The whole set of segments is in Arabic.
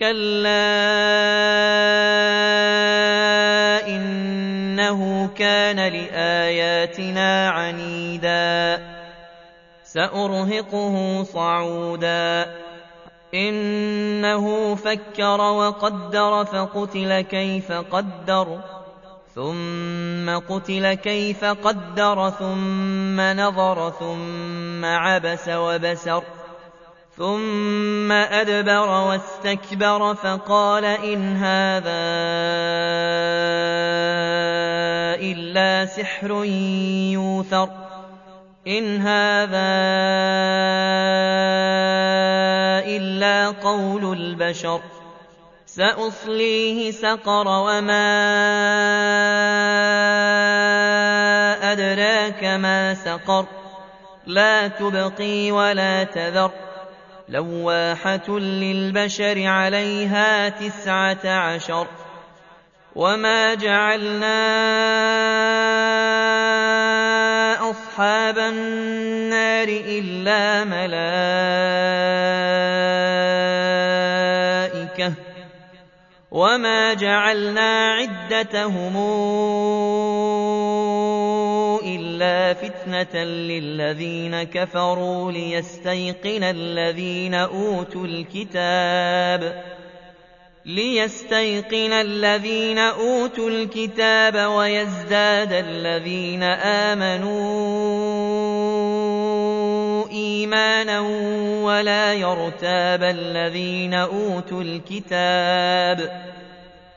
كلا إنه كان لآياتنا عنيدا سأرهقه صعودا إنه فكر وقدر فقتل كيف قدر ثم قتل كيف قدر ثم نظر ثم عبس وبسر ثم أدبر واستكبر فقال إن هذا إلا سحر يوثر إن هذا إلا قول البشر سأصليه سقر وما أدراك ما سقر لا تبقي ولا تذر لواحة للبشر عليها تسعة عشر وما جعلنا أصحاب النار إلا ملائكة وما جعلنا عدتهم إلا فتنة للذين كفروا ليستيقن الذين أوتوا الكتاب ليستيقن الذين أوتوا الكتاب ويزداد الذين آمنوا إيمانا ولا يرتاب الذين أوتوا الكتاب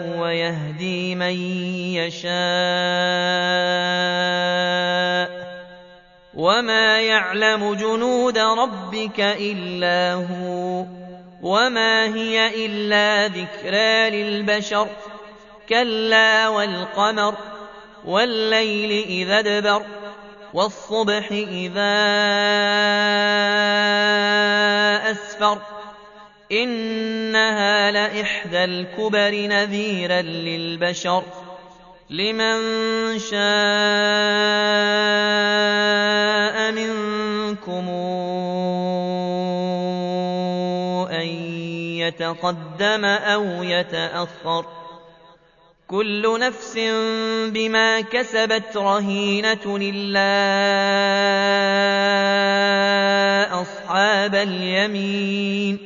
ويهدي من يشاء وما يعلم جنود ربك إلا هو وما هي إلا ذكرى للبشر كلا والقمر والليل إذا ادبر والصبح إذا أسفر إنها لإحدى الكبر نذيرا للبشر. لمن شاء منكم أن يتقدم أو يتأخر. كل نفس بما كسبت رهينة إلا أصحاب اليمين.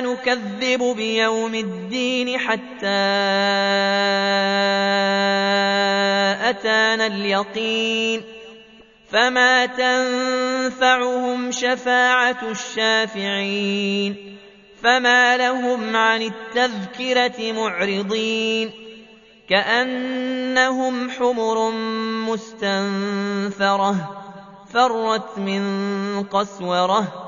نكذب بيوم الدين حتى أتانا اليقين فما تنفعهم شفاعة الشافعين فما لهم عن التذكرة معرضين كأنهم حمر مستنفرة فرت من قسوره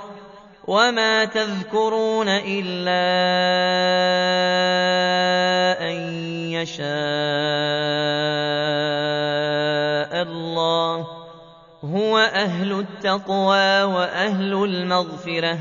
وما تذكرون إلا أن يشاء الله هو أهل التقوى وأهل المغفرة